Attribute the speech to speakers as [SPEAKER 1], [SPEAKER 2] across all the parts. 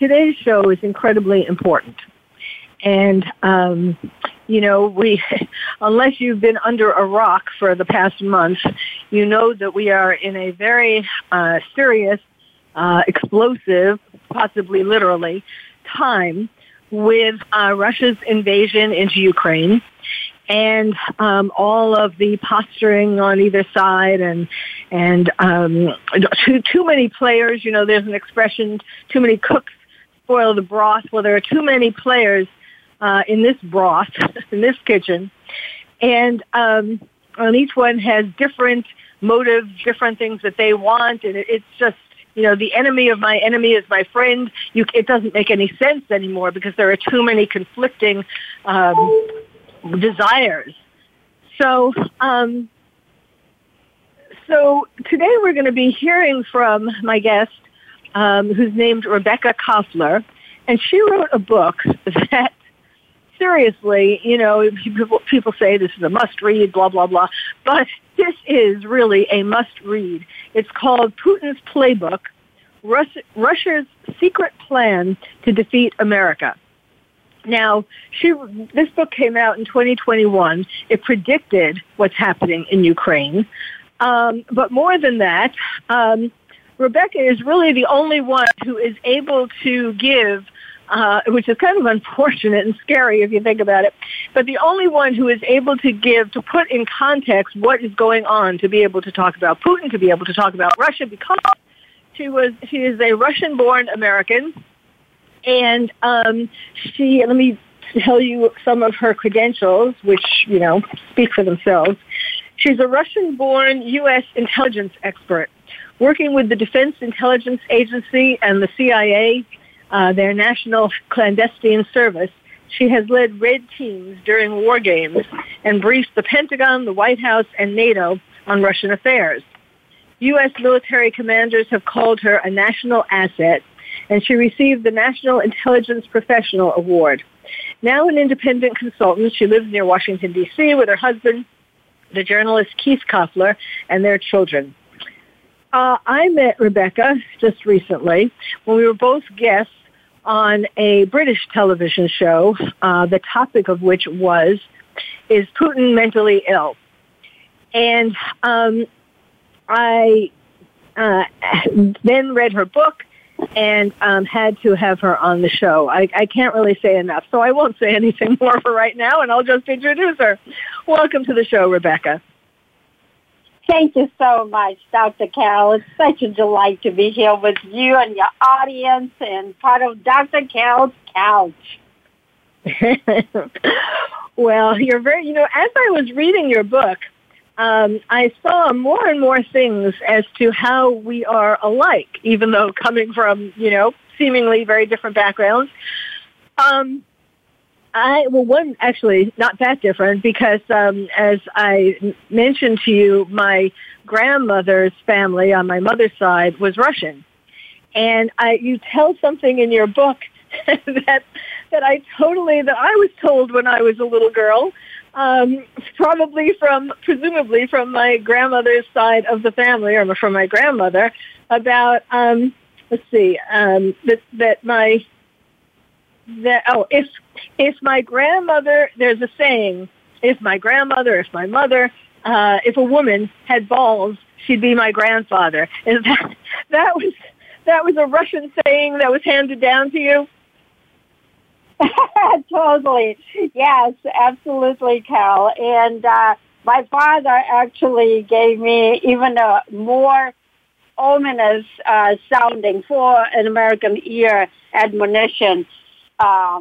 [SPEAKER 1] today's show is incredibly important. And, um, you know, we, unless you've been under a rock for the past month, you know that we are in a very uh, serious, uh, explosive, possibly literally, time with uh, Russia's invasion into Ukraine and um, all of the posturing on either side and and um, too too many players. You know, there's an expression: too many cooks spoil the broth. Well, there are too many players uh, in this broth in this kitchen, and um, and each one has different motives, different things that they want, and it, it's just you know, the enemy of my enemy is my friend. You, it doesn't make any sense anymore because there are too many conflicting um, desires. So, um, so today we're going to be hearing from my guest, um, who's named Rebekah Koffler, and she wrote a book that, seriously, you know, people, people say this is a must-read, blah blah blah, but this is really a must-read. It's called Putin's Playbook: Russia's Secret Plan to Defeat America. Now, she, this book came out in 2021. It predicted what's happening in Ukraine. Um, but more than that, um, Rebekah is really the only one who is able to give, uh, which is kind of unfortunate and scary if you think about it, but the only one who is able to give, to put in context what is going on, to be able to talk about Putin, to be able to talk about Russia, because she was, she is a Russian-born American and um, she, let me tell you some of her credentials, which, you know, speak for themselves. She's a Russian-born U.S. intelligence expert, working with the Defense Intelligence Agency and the CIA, uh, their national clandestine service. She has led red teams during war games and briefed the Pentagon, the White House, and NATO on Russian affairs. U.S. military commanders have called her a national asset and she received the National Intelligence Professional Award. Now an independent consultant, she lives near Washington, D.C. with her husband, the journalist Keith Koffler, and their children. Uh, I met Rebekah just recently when we were both guests on a British television show, uh, the topic of which was, is Putin mentally ill? And um, I uh, then read her book and um, had to have her on the show. I, I can't really say enough, so I won't say anything more for right now, and I'll just introduce her. Welcome to the show, Rebekah.
[SPEAKER 2] Thank you so much, Dr. Carole. It's such a delight to be here with you and your audience and part of Dr. Carole's couch.
[SPEAKER 1] well, you're very, you know, as I was reading your book, um, I saw more and more things as to how we are alike, even though coming from, you know, seemingly very different backgrounds. Um, I well, one actually not that different because, um, as I mentioned to you, my grandmother's family on my mother's side was Russian, and I you tell something in your book that that I totally that I was told when I was a little girl um, probably from, presumably from my grandmother's side of the family, or from my grandmother, about, um, let's see, um, that, that my, that, oh, if, if my grandmother, there's a saying, if my grandmother, if my mother, uh, if a woman had balls, she'd be my grandfather. Is that, that was, that was a Russian saying that was handed down to you?
[SPEAKER 2] totally. Yes, absolutely, Cal. And uh, my father actually gave me even a more ominous uh, sounding for an American ear admonition. Uh,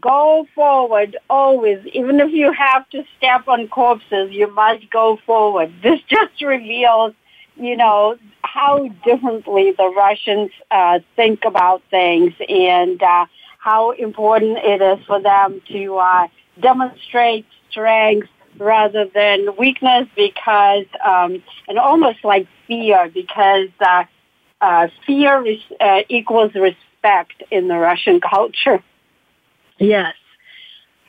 [SPEAKER 2] go forward always. Even if you have to step on corpses, you must go forward. This just reveals, you know, how differently the Russians uh, think about things and uh, how important it is for them to uh, demonstrate strength rather than weakness because, um, and almost like fear because uh, uh, fear is, uh, equals respect in the Russian culture.
[SPEAKER 1] Yes.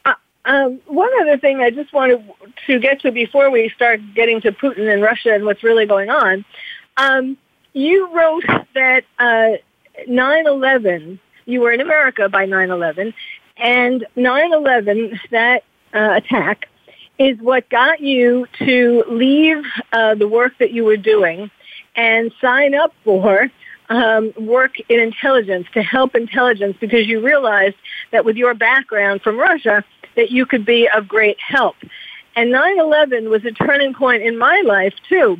[SPEAKER 1] Uh, um, one other thing I just wanted to get to before we start getting to Putin and Russia and what's really going on. Um, you wrote that uh, 9/11. You were in America by 9/11, and 9/11 that uh, attack is what got you to leave uh, the work that you were doing and sign up for um, work in intelligence to help intelligence because you realized that with your background from Russia that you could be of great help. And 9/11 was a turning point in my life too,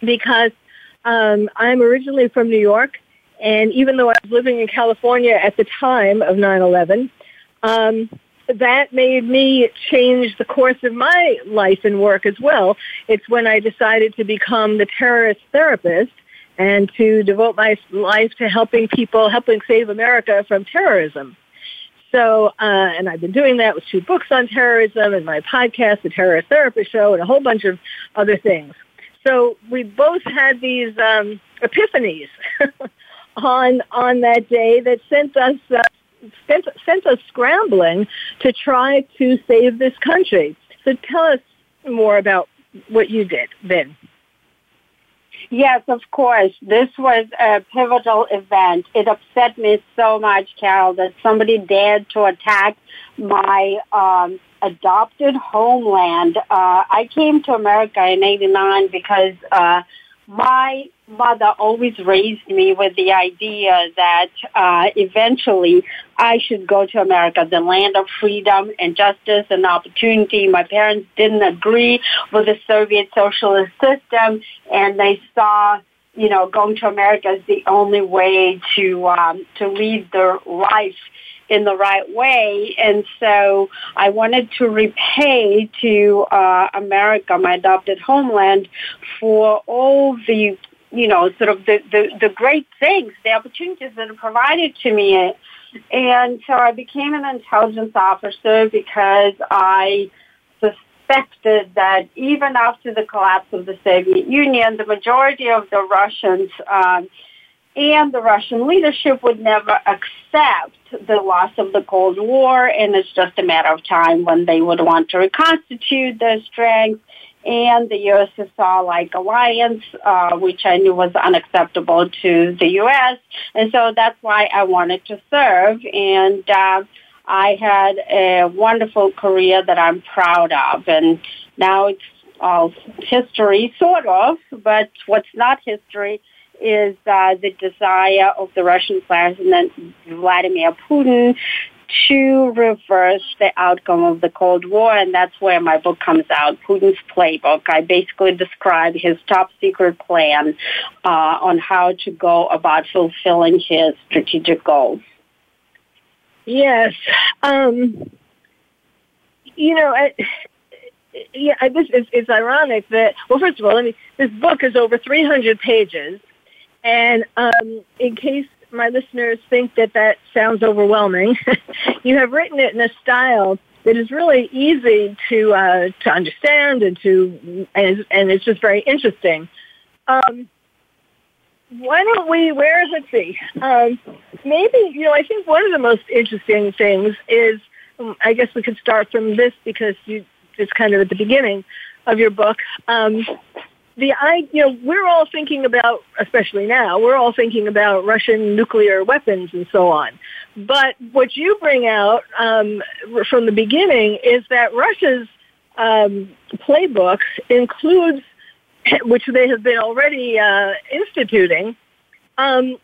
[SPEAKER 1] because um, I'm originally from New York, and even though I was living in California at the time of 9/11, um, that made me change the course of my life and work as well. It's when I decided to become the terrorist therapist and to devote my life to helping people, helping save America from terrorism. So, uh, and I've been doing that with two books on terrorism and my podcast, The Terrorist Therapist Show, and a whole bunch of other things. So we both had these um, epiphanies on on that day that sent us uh, sent, sent us scrambling to try to save this country. So tell us more about what you did then.
[SPEAKER 2] Yes, of course. This was a pivotal event. It upset me so much, Carole, that somebody dared to attack my um, adopted homeland. Uh, I came to America in '89 because uh, my mother always raised me with the idea that uh, eventually I should go to America, the land of freedom and justice and opportunity. My parents didn't agree with the Soviet socialist system, and they saw you know going to America as the only way to um, to lead their life in the right way. And so I wanted to repay to uh, America, my adopted homeland, for all the you know, sort of the, the, the great things, the opportunities that are provided to me. And so I became an intelligence officer because I suspected that even after the collapse of the Soviet Union, the majority of the Russians um, and the Russian leadership would never accept the loss of the Cold War, and it's just a matter of time when they would want to reconstitute their strength and the USSR-like alliance, uh, which I knew was unacceptable to the U.S. And so that's why I wanted to serve. And uh, I had a wonderful career that I'm proud of. And now it's all history, sort of, but what's not history is uh, the desire of the Russian President Vladimir Putin to reverse the outcome of the Cold War, and that's where my book comes out, Putin's Playbook. I basically describe his top secret plan uh, on how to go about fulfilling his strategic goals.
[SPEAKER 1] Yes. Um, you know, I, yeah, this is, it's ironic that, well, first of all, I mean, this book is over 300 pages, and um, in case my listeners think that that sounds overwhelming, you have written it in a style that is really easy to uh, to understand and to and, and it's just very interesting. Um, why don't we? Where is it? See, um, maybe you know. I think one of the most interesting things is. Um, I guess we could start from this because you it's kind of at the beginning of your book. Um, the I, you know, we're all thinking about, especially now, we're all thinking about Russian nuclear weapons and so on. But what you bring out um, from the beginning is that Russia's um, playbook includes, which they have been already uh, instituting, um,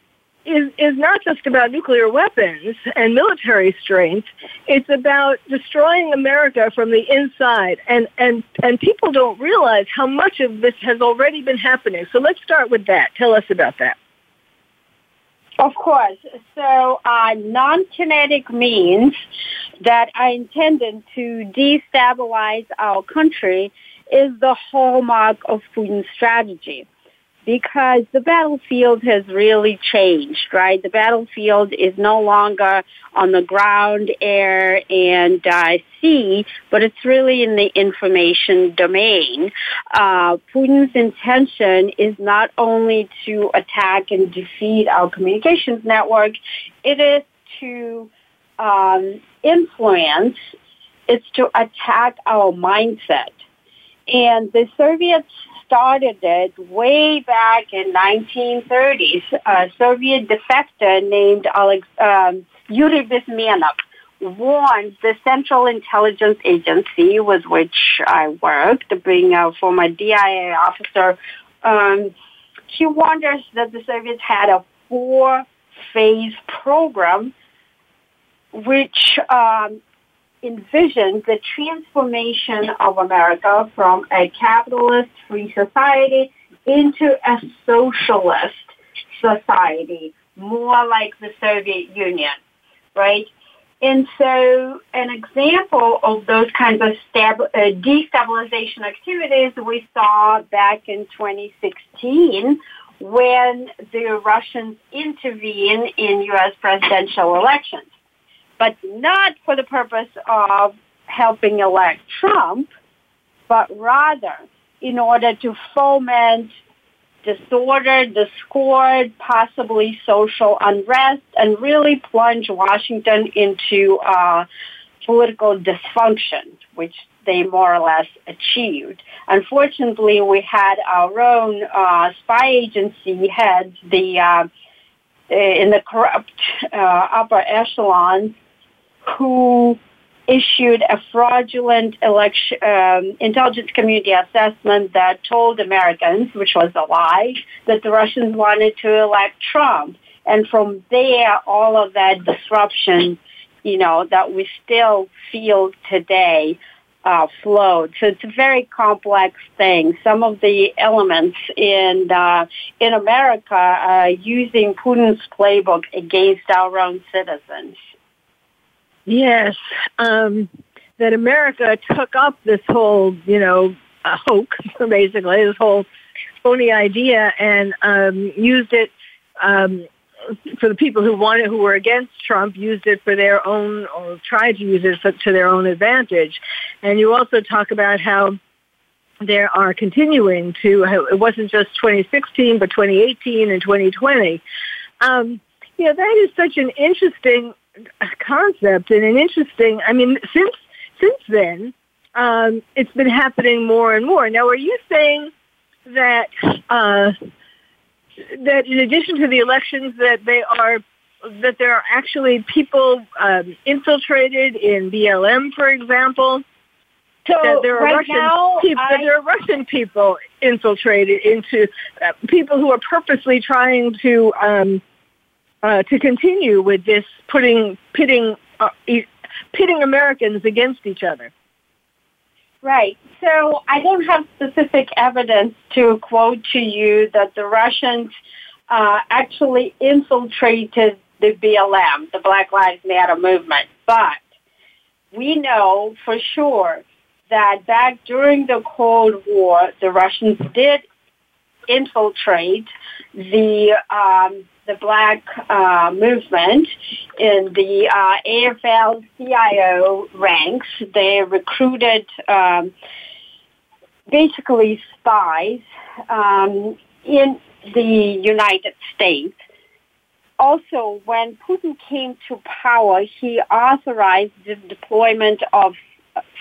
[SPEAKER 1] is, is not just about nuclear weapons and military strength. It's about destroying America from the inside. And, and, and people don't realize how much of this has already been happening. So let's start with that. Tell us about that.
[SPEAKER 2] Of course. So uh, non-kinetic means that I intended to destabilize our country is the hallmark of Putin's strategy. Because the battlefield has really changed, right? The battlefield is no longer on the ground, air, and uh, sea, but it's really in the information domain. Uh, Putin's intention is not only to attack and defeat our communications network, it is to um, influence, it's to attack our mindset. And the Soviets started it way back in 1930s. A Soviet defector named Alex, um, Yuri Bezmenov warned the Central Intelligence Agency with which I worked, being a former DIA officer. Um, he warned us that the Soviets had a four-phase program which um, envisioned the transformation of America from a capitalist free society into a socialist society, more like the Soviet Union, right? And so an example of those kinds of stab- uh, destabilization activities we saw back in 2016 when the Russians intervened in U.S. presidential elections but not for the purpose of helping elect Trump, but rather in order to foment disorder, discord, possibly social unrest, and really plunge Washington into uh, political dysfunction, which they more or less achieved. Unfortunately, we had our own uh, spy agency heads, the uh, in the corrupt uh, upper echelons, who issued a fraudulent election um, intelligence community assessment that told Americans, which was a lie, that the Russians wanted to elect Trump. And from there, all of that disruption, you know, that we still feel today uh, flowed. So it's a very complex thing. Some of the elements in uh, in America are using Putin's playbook against our own citizens.
[SPEAKER 1] Yes, um, that America took up this whole, you know, hoax, basically, this whole phony idea and um, used it um, for the people who wanted, who were against Trump, used it for their own, or tried to use it for, to their own advantage. And you also talk about how there are continuing to, it wasn't just 2016, but 2018 and 2020. Um, you know, that is such an interesting concept and an interesting. I mean, since since then, um, it's been happening more and more. Now, are you saying that uh, that in addition to the elections, that they are that there are actually people um, infiltrated in BLM, for example?
[SPEAKER 2] So
[SPEAKER 1] that there are
[SPEAKER 2] right
[SPEAKER 1] Russian
[SPEAKER 2] now,
[SPEAKER 1] people,
[SPEAKER 2] I,
[SPEAKER 1] that there are Russian people infiltrated into uh, people who are purposely trying to um, uh, to continue with this putting pitting uh, pitting Americans against each other.
[SPEAKER 2] Right. So I don't have specific evidence to quote to you that the Russians uh, actually infiltrated the BLM, the Black Lives Matter movement, but we know for sure that back during the Cold War, the Russians did infiltrate the um, the black uh, movement in the uh, AFL-CIO ranks. They recruited um, basically spies um, in the United States. Also, when Putin came to power, he authorized the deployment of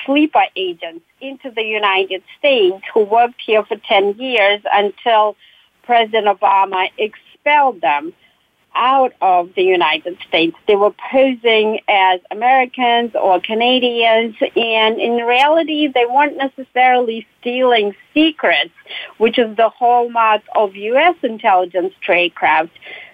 [SPEAKER 2] sleeper agents into the United States who worked here for 10 years until President Obama expelled them out of the United States. They were posing as Americans or Canadians, and in reality, they weren't necessarily stealing secrets, which is the hallmark of U.S. intelligence tradecraft.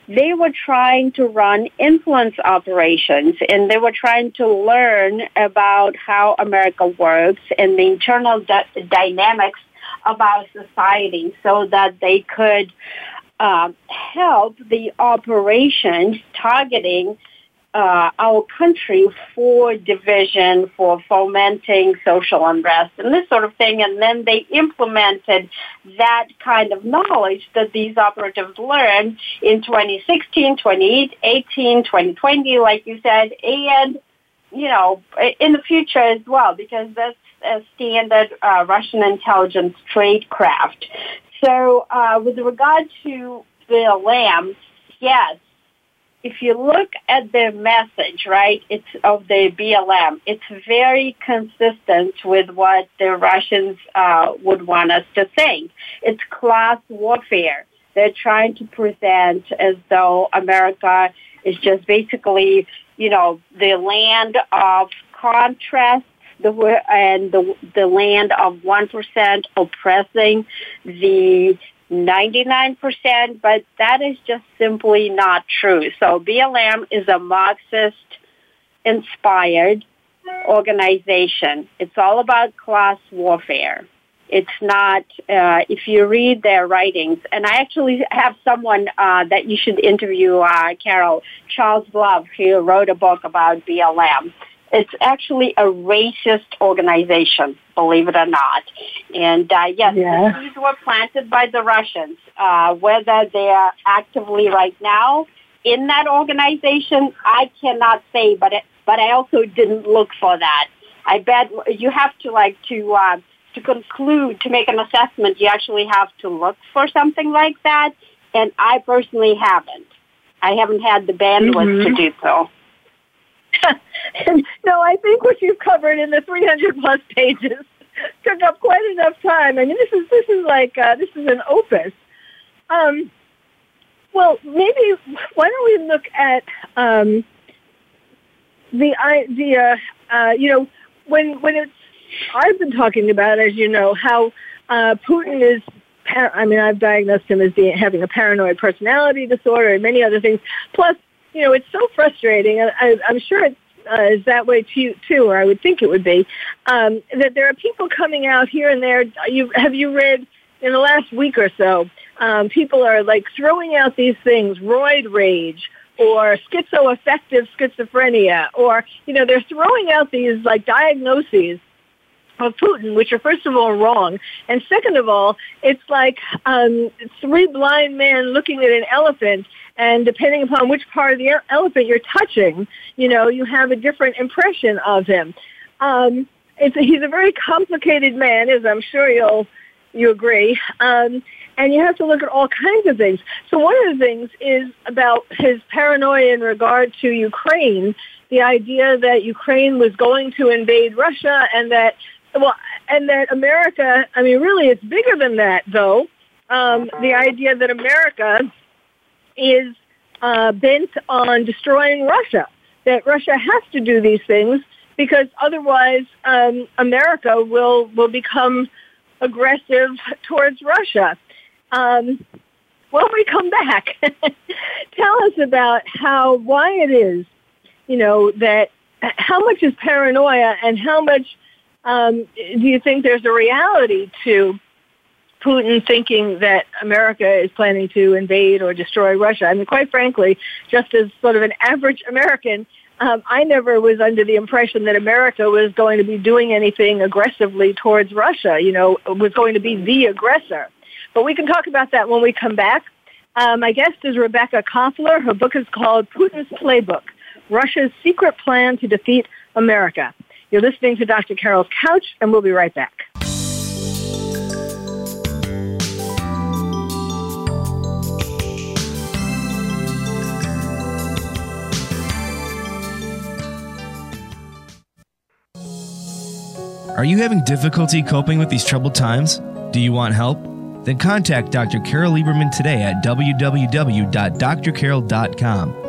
[SPEAKER 2] They were trying to run influence operations, and they were trying to learn about how America works and the internal dynamics of our society so that they could um, help the operations targeting uh, our country for division, for fomenting social unrest, and this sort of thing. And then they implemented that kind of knowledge that these operatives learned in 2016, 2018, 2020, like you said, and you know, in the future as well, because that's a standard uh, Russian intelligence tradecraft. So, uh, with regard to the Lamb, yes, if you look at their message, right, it's of the BLM, it's very consistent with what the Russians uh, would want us to think. It's class warfare. They're trying to present as though America is just basically, you know, the land of contrast the and the the land of one percent oppressing the 99%, but that is just simply not true. So BLM is a Marxist inspired organization. It's all about class warfare. It's not, uh, if you read their writings, and I actually have someone uh, that you should interview, uh, Carole, Charles Love, who wrote a book about BLM. It's actually a racist organization, believe it or not. And uh, yes, yeah. the seeds were planted by the Russians. Uh, whether they are actively right now in that organization, I cannot say, but it, but I also didn't look for that. I bet you have to like to uh, to conclude to make an assessment. You actually have to look for something like that, and I personally haven't. I haven't had the bandwidth mm-hmm. to do so.
[SPEAKER 1] no, I think what you've covered in the 300 plus pages took up quite enough time. I mean, this is this is like uh, this is an opus. Um, well, maybe why don't we look at um, the idea? Uh, you know, when when it's I've been talking about, as you know, how uh, Putin is. I mean, I've diagnosed him as being having a paranoid personality disorder and many other things. Plus, you know, it's so frustrating. I, I'm sure it uh, is that way too, too, or I would think it would be. Um, that there are people coming out here and there. You have you read in the last week or so? Um, people are like throwing out these things, roid rage or schizoaffective schizophrenia, or you know, they're throwing out these like diagnoses of Putin, which are first of all wrong, and second of all, it's like um, three blind men looking at an elephant and depending upon which part of the elephant you're touching, you know, you have a different impression of him. Um, it's he's a very complicated man, as I'm sure you'll you agree. Um, and you have to look at all kinds of things. So one of the things is about his paranoia in regard to Ukraine, the idea that Ukraine was going to invade Russia and that, well, and that America, I mean, really it's bigger than that though. Um, the idea that America is uh, bent on destroying Russia. That Russia has to do these things because otherwise um, America will will become aggressive towards Russia. Um, when we come back, tell us about how why it is, you know, that how much is paranoia and how much um, do you think there's a reality to Putin thinking that America is planning to invade or destroy Russia. I mean, quite frankly, just as sort of an average American, um, I never was under the impression that America was going to be doing anything aggressively towards Russia, you know, was going to be the aggressor. But we can talk about that when we come back. Um, my guest is Rebekah Koffler. Her book is called Putin's Playbook, Russia's Secret Plan to Defeat America. You're listening to Dr. Carole's Couch, and we'll be right back.
[SPEAKER 3] Are you having difficulty coping with these troubled times? Do you want help? Then contact Dr. Carole Lieberman today at www.drcarol.com.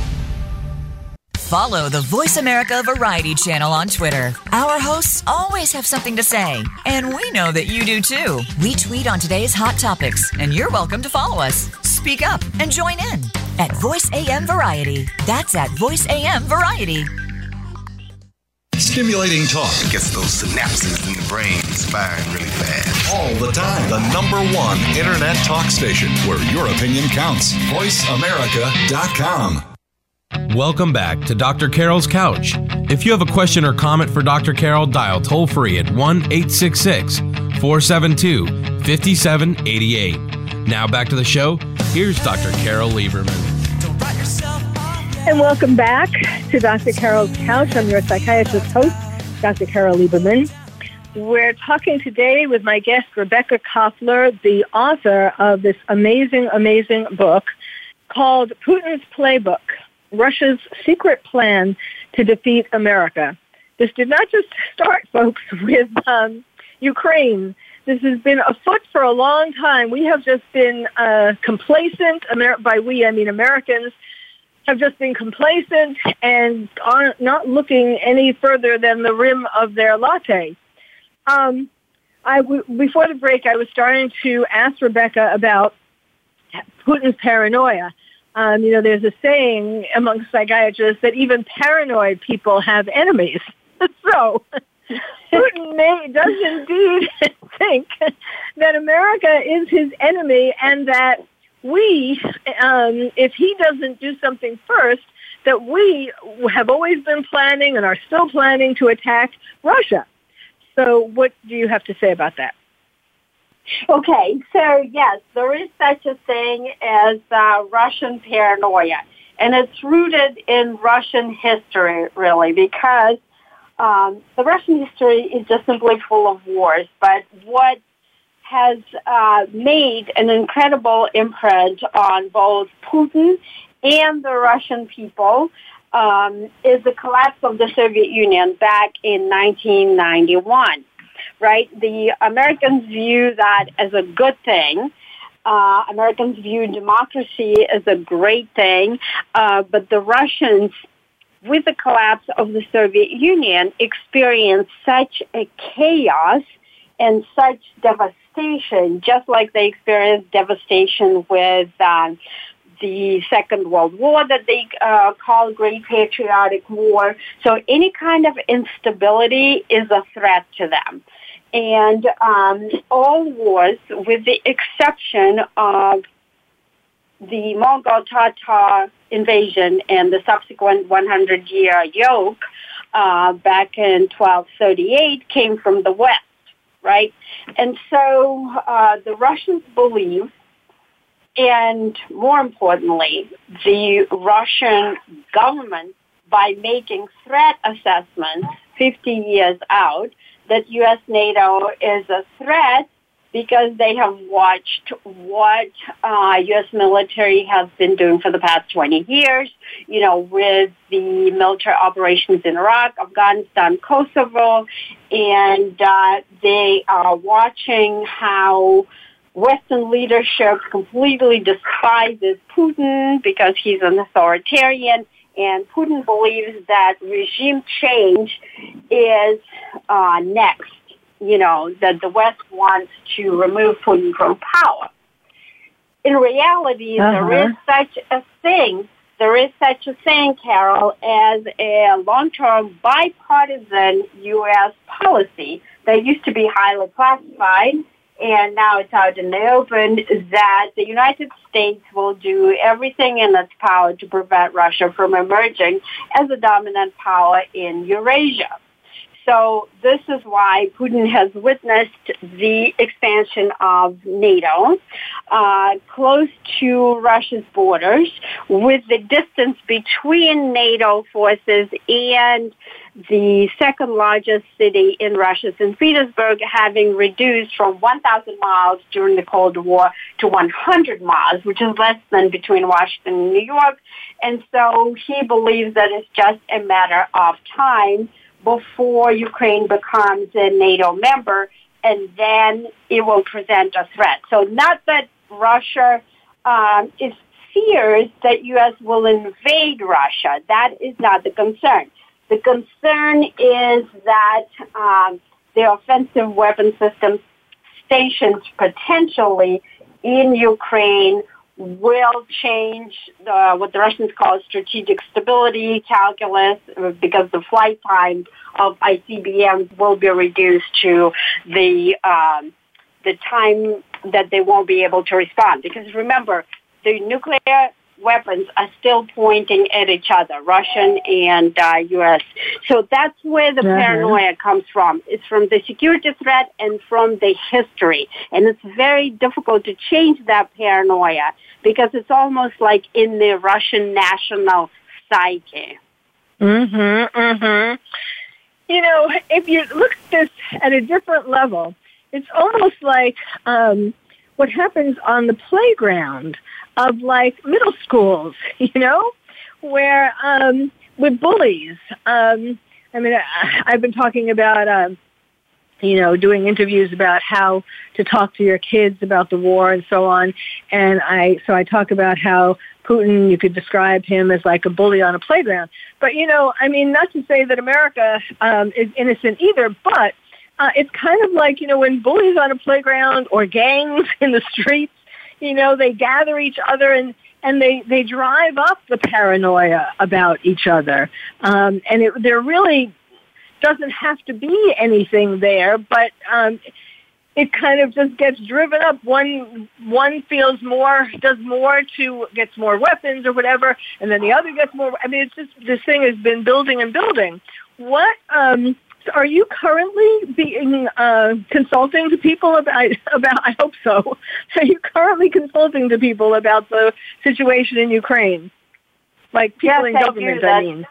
[SPEAKER 4] Follow the Voice America Variety channel on Twitter. Our hosts always have something to say, and we know that you do too. We tweet on today's hot topics, and you're welcome to follow us. Speak up and join in at Voice AM Variety. That's at Voice AM Variety.
[SPEAKER 5] Stimulating talk
[SPEAKER 6] gets those synapses in the brain firing really fast.
[SPEAKER 5] All the time. The number one internet talk station where your opinion counts. VoiceAmerica.com.
[SPEAKER 3] Welcome back to Dr. Carole's Couch. If you have a question or comment for Dr. Carole, dial toll free at 1 866 472 5788. Now back to the show. Here's Dr. Carole Lieberman.
[SPEAKER 1] And welcome back to Dr. Carole's Couch. I'm your psychiatrist host, Dr. Carole Lieberman. We're talking today with my guest, Rebekah Koffler, the author of this amazing, amazing book called Putin's Playbook Russia's secret plan to defeat America. This did not just start, folks, with um, Ukraine. This has been afoot for a long time. We have just been uh, complacent. Amer- by we, I mean Americans have just been complacent and are not looking any further than the rim of their latte. Um, I w- before the break, I was starting to ask Rebekah about Putin's paranoia. Um, you know, there's a saying among psychiatrists that even paranoid people have enemies. so Putin does indeed think that America is his enemy and that we, um, if he doesn't do something first, that we have always been planning and are still planning to attack Russia. So what do you have to say about that?
[SPEAKER 2] Okay, so yes, there is such a thing as uh, Russian paranoia, and it's rooted in Russian history, really, because um, the Russian history is just simply full of wars. But what has uh, made an incredible imprint on both Putin and the Russian people um, is the collapse of the Soviet Union back in 1991 right? The Americans view that as a good thing. Uh, Americans view democracy as a great thing, uh, but the Russians, with the collapse of the Soviet Union, experienced such a chaos and such devastation, just like they experienced devastation with uh, the Second World War that they uh, call Great Patriotic War. So any kind of instability is a threat to them and um, all wars, with the exception of the Mongol Tatar invasion and the subsequent 100 year yoke uh, back in 1238, came from the West, right? And so uh, the Russians believe, and more importantly, the Russian government, by making threat assessments 50 years out, that U.S. NATO is a threat because they have watched what uh, U.S. military has been doing for the past 20 years, you know, with the military operations in Iraq, Afghanistan, Kosovo, and uh, they are watching how Western leadership completely despises Putin because he's an authoritarian and Putin believes that regime change is uh, next. You know that the West wants to remove Putin from power. In reality, uh-huh. there is such a thing. There is such a thing, Carole, as a long-term bipartisan U.S. policy that used to be highly classified and now it's out in the open that the United States will do everything in its power to prevent Russia from emerging as a dominant power in Eurasia. So this is why Putin has witnessed the expansion of NATO uh, close to Russia's borders, with the distance between NATO forces and the second largest city in Russia, St. Petersburg, having reduced from 1,000 miles during the Cold War to 100 miles, which is less than between Washington and New York. And so he believes that it's just a matter of time before Ukraine becomes a NATO member, and then it will present a threat. So not that Russia um, is fears that U.S. will invade Russia. That is not the concern. The concern is that um, the offensive weapon systems stations potentially in Ukraine will change the, what the Russians call strategic stability calculus because the flight time of ICBMs will be reduced to the um, the time that they won't be able to respond. Because remember, the nuclear weapons are still pointing at each other, Russian and uh, U.S. So that's where the uh-huh. paranoia comes from. It's from the security threat and from the history. And it's very difficult to change that paranoia because it's almost like in the Russian national psyche.
[SPEAKER 1] Mm-hmm, mm-hmm. You know, if you look at this at a different level, it's almost like um, what happens on the playground of like middle schools, you know, where um, with bullies. Um, I mean, I, I've been talking about, um, you know, doing interviews about how to talk to your kids about the war and so on. And I, so I talk about how Putin, you could describe him as like a bully on a playground. But, you know, I mean, not to say that America um, is innocent either, but uh, it's kind of like, you know, when bullies on a playground or gangs in the streets you know, they gather each other and and they they drive up the paranoia about each other. Um, and it, there really doesn't have to be anything there, but um, it kind of just gets driven up. One one feels more, does more to gets more weapons or whatever, and then the other gets more. I mean, it's just this thing has been building and building. What um, are you currently being uh, consulting to people about about? I hope so. Are you currently consulting to people about the situation in Ukraine, like people
[SPEAKER 2] yes,
[SPEAKER 1] in government?
[SPEAKER 2] I,
[SPEAKER 1] I mean,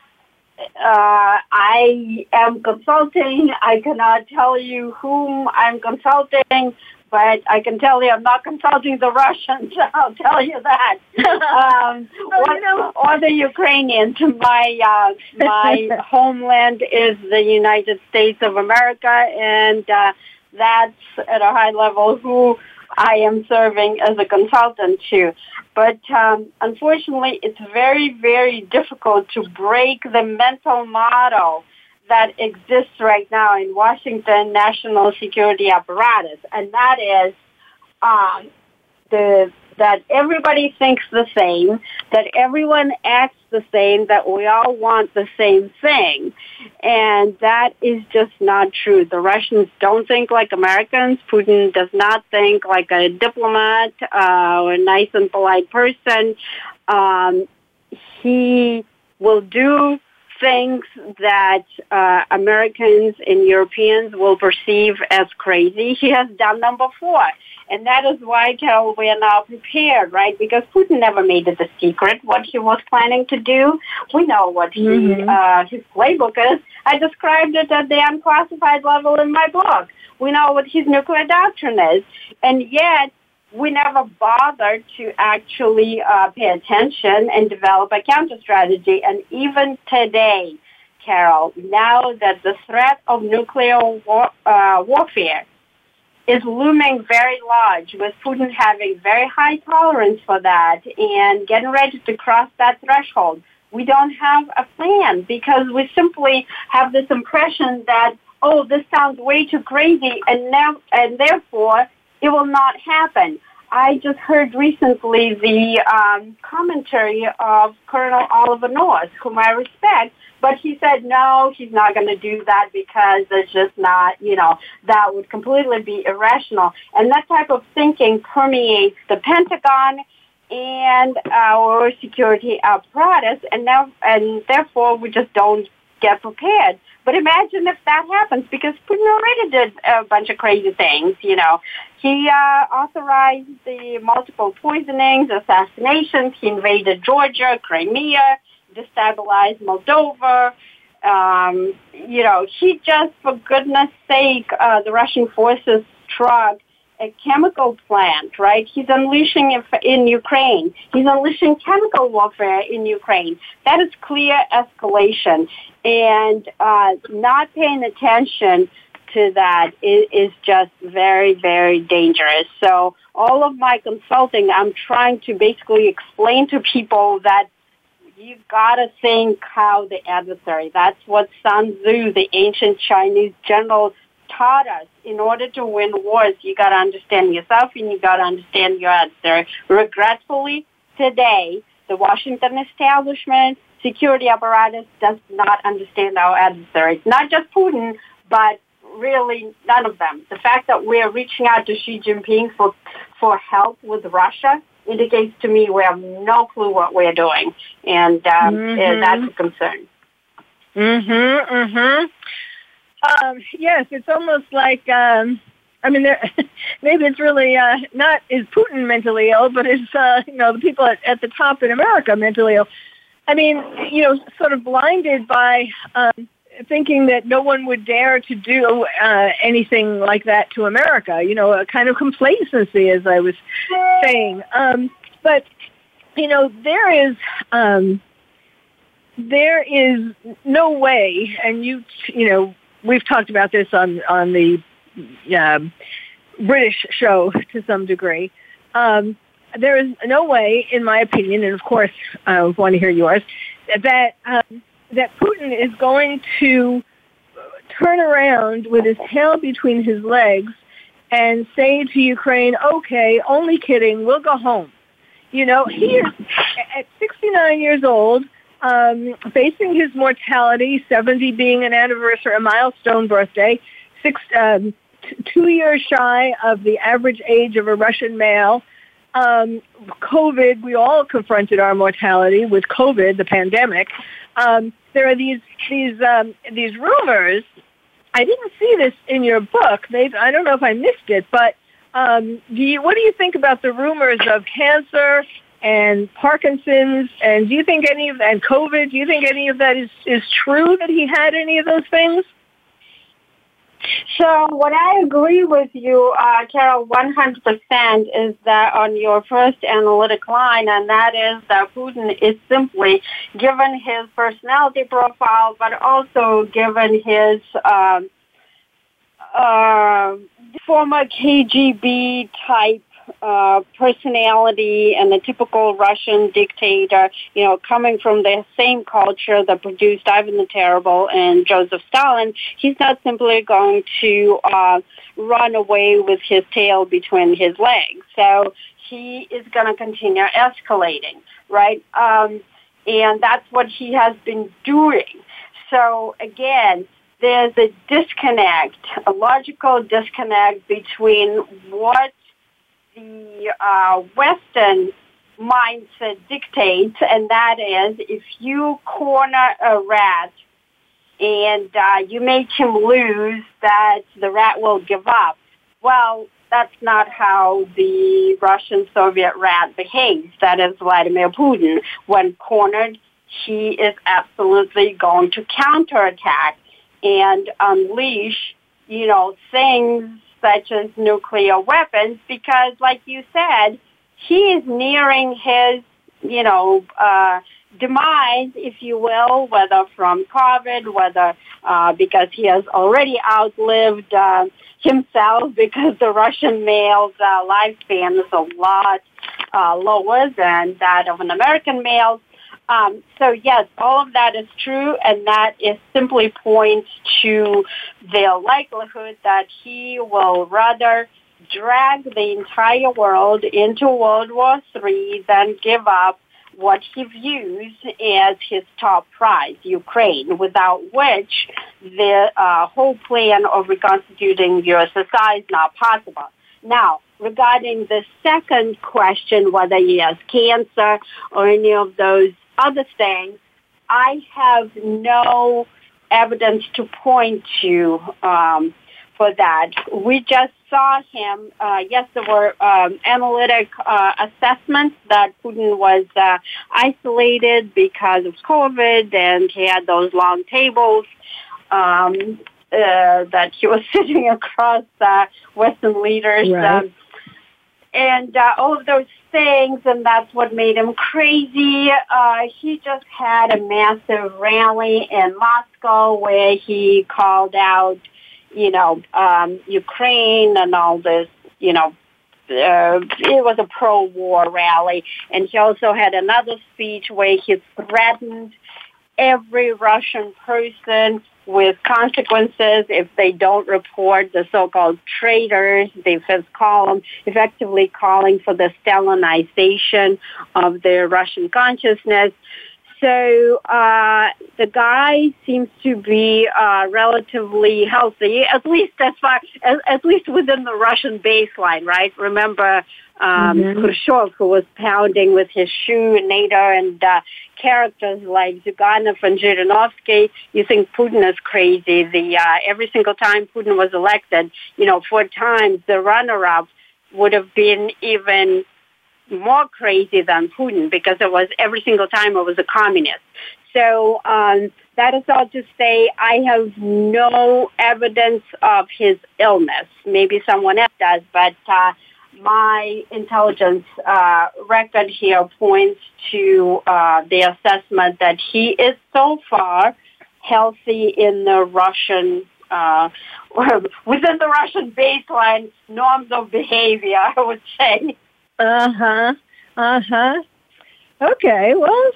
[SPEAKER 2] uh, I am consulting. I cannot tell you whom I'm consulting, but I can tell you I'm not consulting the Russians. I'll tell you that, um,
[SPEAKER 1] well, or, you know,
[SPEAKER 2] or the Ukrainians. My uh, my homeland is the United States of America, and uh, that's at a high level who I am serving as a consultant to. But um, unfortunately, it's very, very difficult to break the mental model that exists right now in Washington national security apparatus, and that is um, the that everybody thinks the same, that everyone acts the same, that we all want the same thing. And that is just not true. The Russians don't think like Americans. Putin does not think like a diplomat uh, or a nice and polite person. Um, he will do things that uh, Americans and Europeans will perceive as crazy. He has done them before. And that is why, Carole, we are now prepared, right? Because Putin never made it a secret what he was planning to do. We know what he, mm-hmm. uh, his playbook is. I described it at the unclassified level in my book. We know what his nuclear doctrine is. And yet, we never bothered to actually uh, pay attention and develop a counter strategy. And even today, Carole, now that the threat of nuclear war, uh, warfare is looming very large, with Putin having very high tolerance for that and getting ready to cross that threshold, we don't have a plan because we simply have this impression that, oh, this sounds way too crazy, and now and therefore it will not happen. I just heard recently the um, commentary of Colonel Oliver North, whom I respect, but he said no, he's not going to do that because it's just not, you know, that would completely be irrational. And that type of thinking permeates the Pentagon and our security apparatus, and now and therefore we just don't get prepared. But imagine if that happens, because Putin already did a bunch of crazy things. You know, he uh, authorized the multiple poisonings, assassinations. He invaded Georgia, Crimea, destabilized Moldova. Um, you know, he just, for goodness sake, uh, the Russian forces struck a chemical plant, right? He's unleashing it in Ukraine. He's unleashing chemical warfare in Ukraine. That is clear escalation. And uh, not paying attention to that is, is just very, very dangerous. So all of my consulting, I'm trying to basically explain to people that you've gotta think how the adversary. That's what Sun Tzu, the ancient Chinese general, taught us in order to win wars, you got to understand yourself and you got to understand your adversary. Regretfully, today, the Washington establishment, security apparatus does not understand our adversaries. Not just Putin, but really none of them. The fact that we're reaching out to Xi Jinping for, for help with Russia indicates to me we have no clue what we're doing. And um, mm-hmm. that's a concern.
[SPEAKER 1] Mm-hmm, mm-hmm. Um, yes, it's almost like um, I mean, maybe it's really uh, not is Putin mentally ill, but it's uh, you know the people at, at the top in America mentally ill. I mean, you know, sort of blinded by um, thinking that no one would dare to do uh, anything like that to America. You know, a kind of complacency, as I was saying. Um, but you know, there is. Um, there is no way, and you, you know, we've talked about this on on the uh, British show to some degree. Um, there is no way, in my opinion, and of course I want to hear yours, that um, that Putin is going to turn around with his tail between his legs and say to Ukraine, "Okay, only kidding, we'll go home." You know, he is at 69 years old um, facing his mortality, 70 being an anniversary, a milestone birthday, six, um, t- two years shy of the average age of a Russian male. Um, COVID, we all confronted our mortality with COVID, the pandemic. Um, there are these these um, these rumors. I didn't see this in your book. I don't know if I missed it, but um, do you, what do you think about the rumors of cancer and Parkinson's, and do you think any of and COVID? Do you think any of that is is true that he had any of those things?
[SPEAKER 2] So what I agree with you, uh, Carole, 100% is that on your first analytic line, and that is that Putin is simply, given his personality profile, but also given his um, uh, former KGB type uh, personality and the typical Russian dictator, you know, coming from the same culture that produced Ivan the Terrible and Joseph Stalin, he's not simply going to uh, run away with his tail between his legs. So he is going to continue escalating, right? Um, and that's what he has been doing. So again, there's a disconnect, a logical disconnect between what the uh, Western mindset dictates, and that is if you corner a rat and uh, you make him lose, that the rat will give up. Well, that's not how the Russian Soviet rat behaves. That is Vladimir Putin. When cornered, he is absolutely going to counterattack and unleash, you know, things such as nuclear weapons because, like you said, he is nearing his, you know, uh, demise, if you will, whether from COVID, whether uh, because he has already outlived uh, himself, because the Russian male's uh, lifespan is a lot uh, lower than that of an American male. Um, so yes, all of that is true, and that is simply points to the likelihood that he will rather drag the entire world into World War III than give up what he views as his top prize, Ukraine, without which the uh, whole plan of reconstituting USSR is not possible. Now, regarding the second question, whether he has cancer or any of those other things, I have no evidence to point to um, for that. We just saw him. Uh, yes, there were um, analytic uh, assessments that Putin was uh, isolated because of COVID, and he had those long tables. Um, uh, that he was sitting across uh, Western leaders.
[SPEAKER 1] Right.
[SPEAKER 2] And uh, all of those things, and that's what made him crazy. Uh, he just had a massive rally in Moscow where he called out, you know, um, Ukraine and all this, you know, uh, it was a pro-war rally, and he also had another speech where he threatened every Russian person with consequences if they don't report the so-called traitors, the fifth column, effectively calling for the Stalinization of the Russian consciousness. So uh, the guy seems to be uh, relatively healthy, at least as far as, at least within the Russian baseline, right? Remember um,
[SPEAKER 1] Mhm.
[SPEAKER 2] Khrushchev, who was pounding with his shoe in NATO, and uh, characters like Zyuganov and Zhirinovsky. You think Putin is crazy? The uh, every single time Putin was elected, you know, four times, the runner-up would have been even more crazy than Putin because it was every single time it was a communist. So um, that is all to say I have no evidence of his illness. Maybe someone else does, but uh, my intelligence uh, record here points to uh, the assessment that he is so far healthy in the Russian uh, within the Russian baseline norms of behavior, I would say.
[SPEAKER 1] Uh huh. Uh huh. Okay. Well,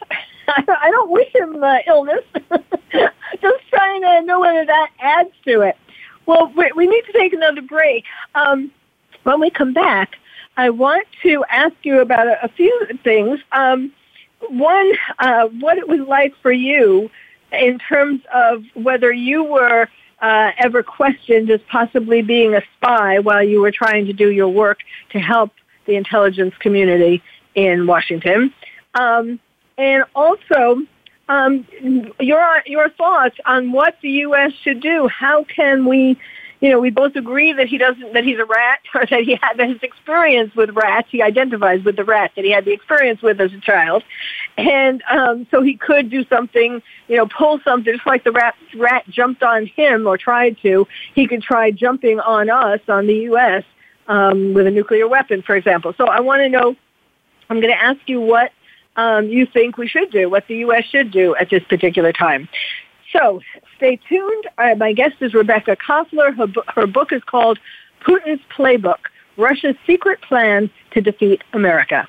[SPEAKER 1] I don't wish him uh, illness. Just trying to know whether that adds to it. Well, we, we need to take another break. Um, when we come back, I want to ask you about a, a few things. Um, one, uh, what it was like for you in terms of whether you were uh, ever questioned as possibly being a spy while you were trying to do your work to help the intelligence community in Washington, um, and also um, your your thoughts on what the U.S. should do. How can we? You know, we both agree that he doesn't, that he's a rat, or that he had his experience with rats, he identifies with the rat that he had the experience with as a child, and um, so he could do something, you know, pull something just like the rat rat jumped on him or tried to. He could try jumping on us, on the U.S. Um, with a nuclear weapon, for example. So I want to know. I'm going to ask you what um, you think we should do, what the U.S. should do at this particular time. So stay tuned. My guest is Rebekah Koffler. Her, her book is called Putin's Playbook, Russia's Secret Plan to Defeat America.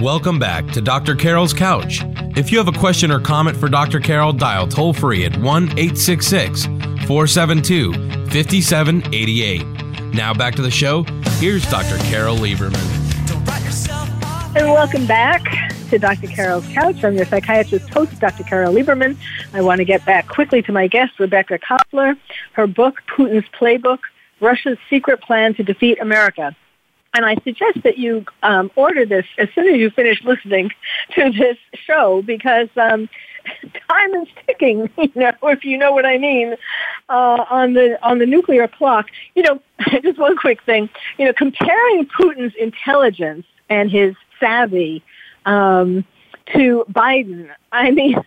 [SPEAKER 7] Welcome back to Dr. Carole's Couch. If you have a question or comment for Dr. Carole, dial toll free at 1 866 472 5788. Now back to the show. Here's Dr. Carole Lieberman.
[SPEAKER 1] And welcome back to Dr. Carole's Couch. I'm your psychiatrist host, Dr. Carole Lieberman. I want to get back quickly to my guest, Rebekah Koffler. Her book, Putin's Playbook Russia's Secret Plan to Defeat America. And I suggest that you um, order this as soon as you finish listening to this show because um, time is ticking. You know, if you know what I mean, uh, on the on the nuclear clock. You know, just one quick thing. You know, comparing Putin's intelligence and his savvy um, to Biden. I mean.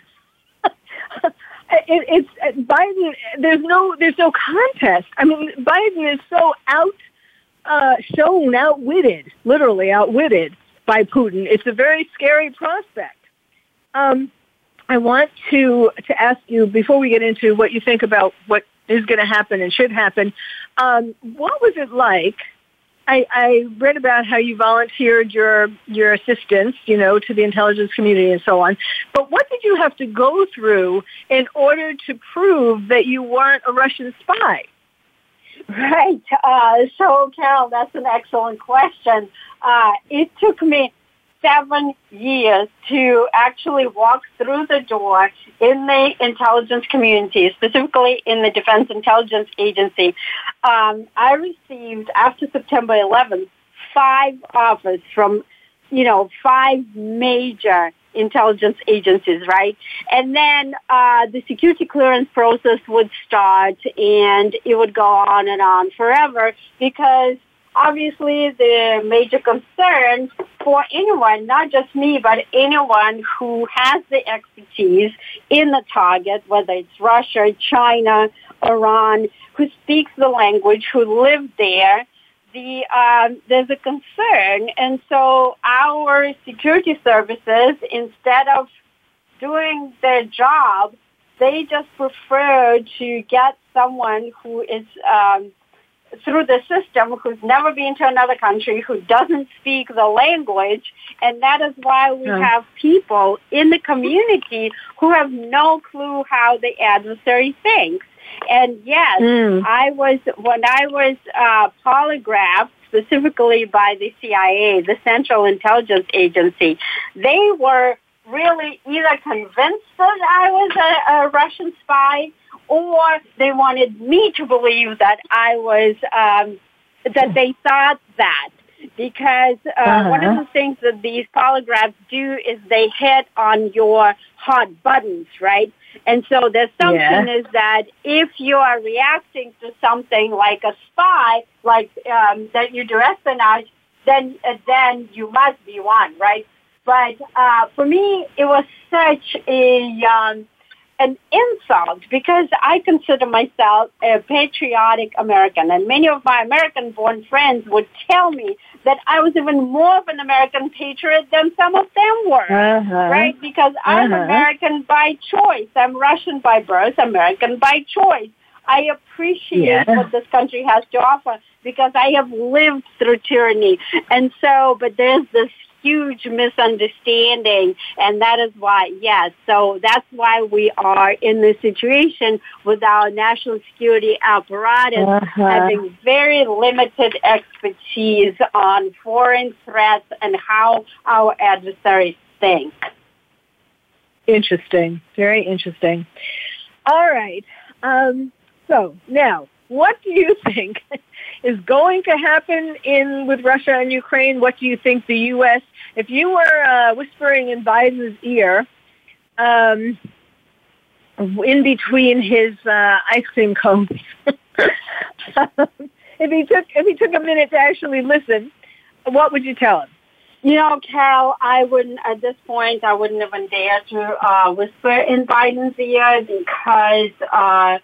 [SPEAKER 1] It, it's Biden. There's no there's no contest. I mean, Biden is so out uh, shown, outwitted, literally outwitted by Putin. It's a very scary prospect. Um, I want to to ask you before we get into what you think about what is going to happen and should happen. Um, what was it like I, I read about how you volunteered your your assistance, you know, to the intelligence community and so on. But what did you have to go through in order to prove that you weren't a Russian spy?
[SPEAKER 2] Right. Uh, so, Carole, that's an excellent question. Uh, it took me seven years to actually walk through the door in the intelligence community, specifically in the Defense Intelligence Agency. Um, I received, after September 11th, five offers from, you know, five major intelligence agencies, right? And then uh, the security clearance process would start and it would go on and on forever because obviously the major concern for anyone, not just me, but anyone who has the expertise in the target, whether it's Russia, China, Iran, who speaks the language, who live there, the um, there's a concern, and so our security services, instead of doing their job, they just prefer to get someone who is um, through the system who's never been to another country, who doesn't speak the language, and that is why we yeah. have people in the community who have no clue how the adversary thinks. And yes, mm. I was when I was uh, polygraphed specifically by the CIA, the Central Intelligence Agency. They were really either convinced that I was a, a Russian spy or they wanted me to believe that I was, um, that they thought that. Because uh, uh-huh. one of the things that these polygraphs do is they hit on your hot buttons, right? And so the assumption yeah. is that if you are reacting to something like a spy, like um, that you do espionage, then uh, then you must be one, right? But uh, for me, it was such a um, an insult because I consider myself a patriotic American. And many of my American born friends would tell me that I was even more of an American patriot than some of them were. Uh-huh. Right? Because I'm uh-huh. American by choice. I'm Russian by birth, American by choice. I appreciate yeah. what this country has to offer because I have lived through tyranny. And so, but there's this huge misunderstanding and that is why yes. So that's why we are in this situation with our national security apparatus uh-huh. having very limited expertise on foreign threats and how our adversaries think.
[SPEAKER 1] Interesting. Very interesting. All right. Um, so now what do you think is going to happen in with Russia and Ukraine? What do you think the U.S. If you were uh, whispering in Biden's ear, um, in between his uh, ice cream cones, if he took if he took a minute to actually listen, what would you tell him?
[SPEAKER 2] You know, Carole, I wouldn't at this point. I wouldn't even dare to uh, whisper in Biden's ear because uh,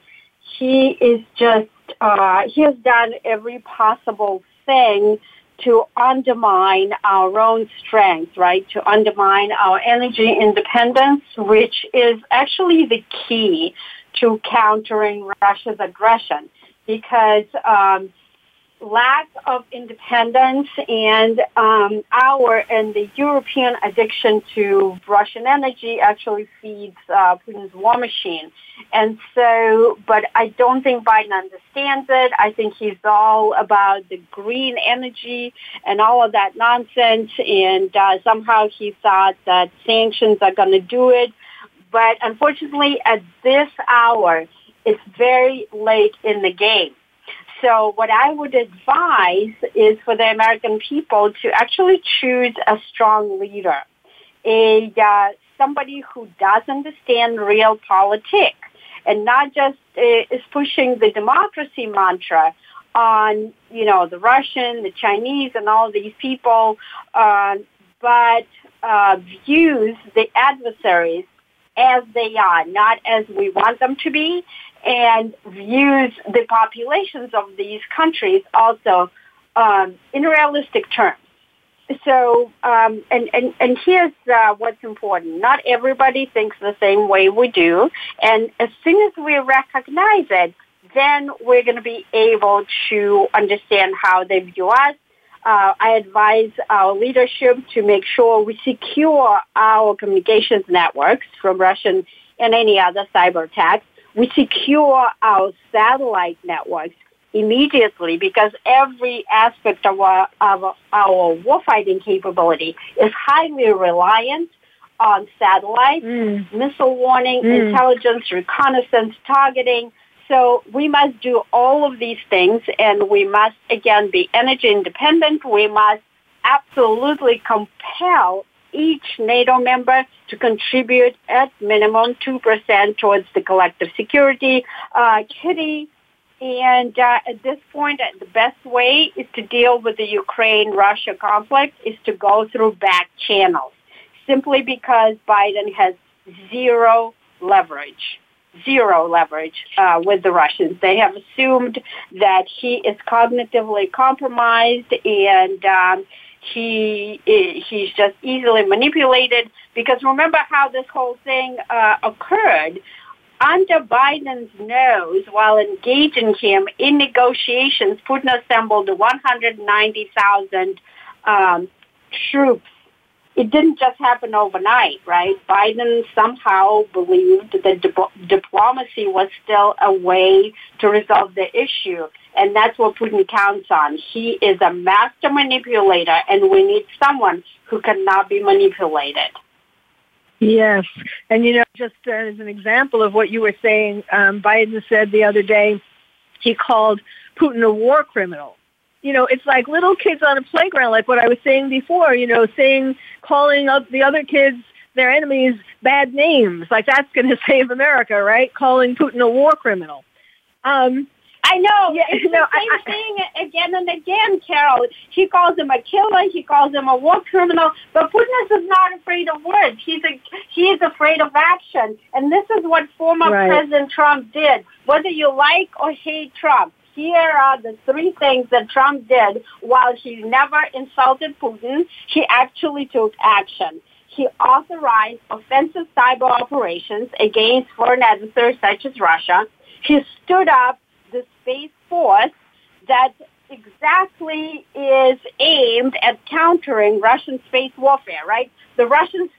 [SPEAKER 2] he is just uh, he has done every possible thing to undermine our own strength, right? To undermine our energy independence, which is actually the key to countering Russia's aggression because um, lack of independence and um, our and the European addiction to Russian energy actually feeds uh, Putin's war machine. And so, but I don't think Biden understands it. I think he's all about the green energy and all of that nonsense. And uh, somehow he thought that sanctions are going to do it. But unfortunately, at this hour, it's very late in the game. So what I would advise is for the American people to actually choose a strong leader, a uh, somebody who does understand real politics and not just uh, is pushing the democracy mantra on you know the Russian, the Chinese, and all these people, uh, but uh, views the adversaries as they are, not as we want them to be, and views the populations of these countries also um, in realistic terms. So, um, and, and, and here's uh, what's important. Not everybody thinks the same way we do. And as soon as we recognize it, then we're going to be able to understand how they view us. Uh, I advise our leadership to make sure we secure our communications networks from Russian and any other cyber attacks we secure our satellite networks immediately because every aspect of our, of our warfighting capability is highly reliant on satellites, mm. missile warning, mm. intelligence, reconnaissance, targeting. So we must do all of these things and we must again be energy independent. We must absolutely compel each NATO member to contribute at minimum 2% towards the collective security uh, kitty. And uh, at this point, the best way is to deal with the Ukraine-Russia conflict is to go through back channels, simply because Biden has zero leverage zero leverage uh, with the Russians. They have assumed that he is cognitively compromised and um, he he's just easily manipulated because remember how this whole thing uh, occurred under Biden's nose while engaging him in negotiations. Putin assembled 190,000 um, troops. It didn't just happen overnight, right? Biden somehow believed that di- diplomacy was still a way to resolve the issue. And that's what Putin counts on. He is a master manipulator, and we need someone who cannot be manipulated.
[SPEAKER 1] Yes. And, you know, just as an example of what you were saying, um, Biden said the other day he called Putin a war criminal. You know, it's like little kids on a playground, like what I was saying before, you know, saying, calling up the other kids, their enemies, bad names. Like that's going to save America, right? Calling Putin a war criminal. Um,
[SPEAKER 2] I know. Yeah, it's no, the same I, thing again and again, Carole. He calls him a killer. He calls him a war criminal. But Putin is not afraid of words. He's a, he is afraid of action. And this is what former right. President Trump did. Whether you like or hate Trump, here are the three things that Trump did while he never insulted Putin. He actually took action. He authorized offensive cyber operations against foreign adversaries such as Russia. He stood up the Space Force that exactly is aimed at countering Russian space warfare, right? The Russians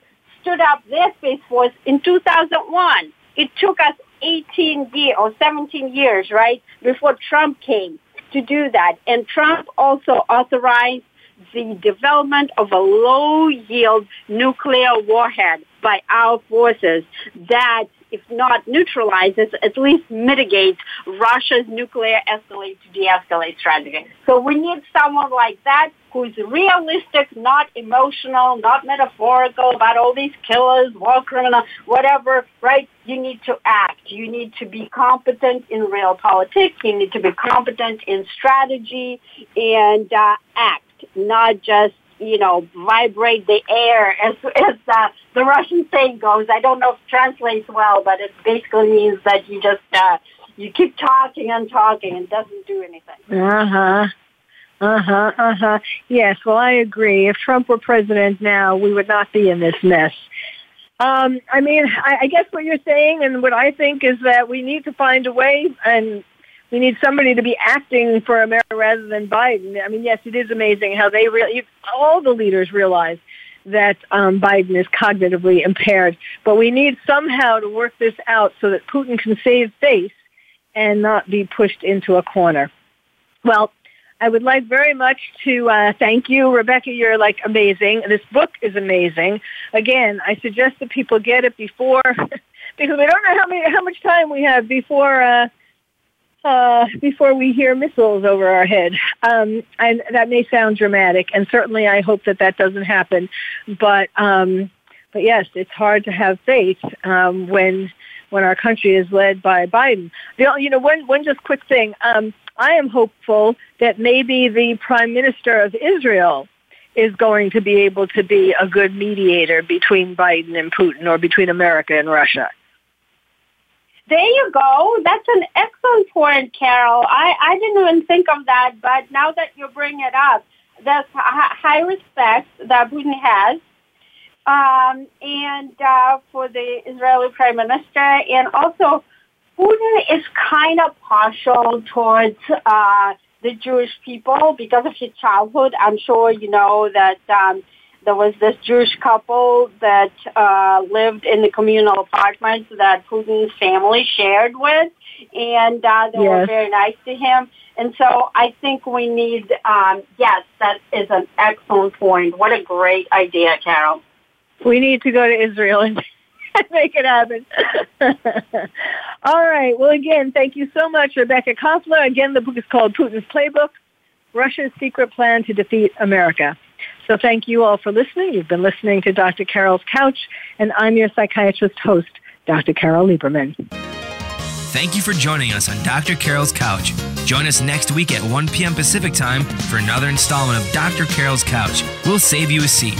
[SPEAKER 2] stood up their Space Force in 2001. It took us 18 years or 17 years, right, before Trump came to do that. And Trump also authorized the development of a low-yield nuclear warhead by our forces that if not neutralizes, at least mitigates Russia's nuclear escalate to de-escalate strategy. So we need someone like that who's realistic, not emotional, not metaphorical about all these killers, war criminals, whatever, right? You need to act. You need to be competent in real politics. You need to be competent in strategy and uh, act, not just you know, vibrate the air, as, as uh, the Russian saying goes. I don't know if it translates well, but it basically means that you just, uh, you keep talking and talking and doesn't do anything.
[SPEAKER 1] Uh-huh. Uh-huh, uh-huh. Yes, well, I agree. If Trump were president now, we would not be in this mess. Um, I mean, I, I guess what you're saying and what I think is that we need to find a way and we need somebody to be acting for America rather than Biden. I mean, yes, it is amazing how they really, all the leaders realize that um, Biden is cognitively impaired, but we need somehow to work this out so that Putin can save face and not be pushed into a corner. Well, I would like very much to uh, thank you, Rebekah. You're like amazing. This book is amazing. Again, I suggest that people get it before because we don't know how many how much time we have before uh, uh, before we hear missiles over our head. Um, and that may sound dramatic, and certainly I hope that that doesn't happen. But um, but yes, it's hard to have faith um, when when our country is led by Biden. The, you know, one one just quick thing. Um, I am hopeful that maybe the prime minister of Israel is going to be able to be a good mediator between Biden and Putin or between America and Russia.
[SPEAKER 2] There you go. That's an excellent point, Carole. I, I didn't even think of that, but now that you bring it up, there's high respect that Putin has um, and uh, for the Israeli prime minister, and also Putin is kind of partial towards uh, the Jewish people because of his childhood. I'm sure you know that um, there was this Jewish couple that uh, lived in the communal apartments that Putin's family shared with, and uh, they yes. were very nice to him. And so I think we need, um, yes, that is an excellent point. What a great idea, Carole.
[SPEAKER 1] We need to go to Israel and make it happen. all right. Well, again, thank you so much, Rebekah Koffler. Again, the book is called Putin's Playbook, Russia's Secret Plan to Defeat America. So thank you all for listening. You've been listening to Dr. Carole's Couch, and I'm your psychiatrist host, Dr. Carole Lieberman.
[SPEAKER 3] Thank you for joining us on Dr. Carole's Couch. Join us next week at 1 p.m. Pacific Time for another installment of Dr. Carole's Couch. We'll save you a seat.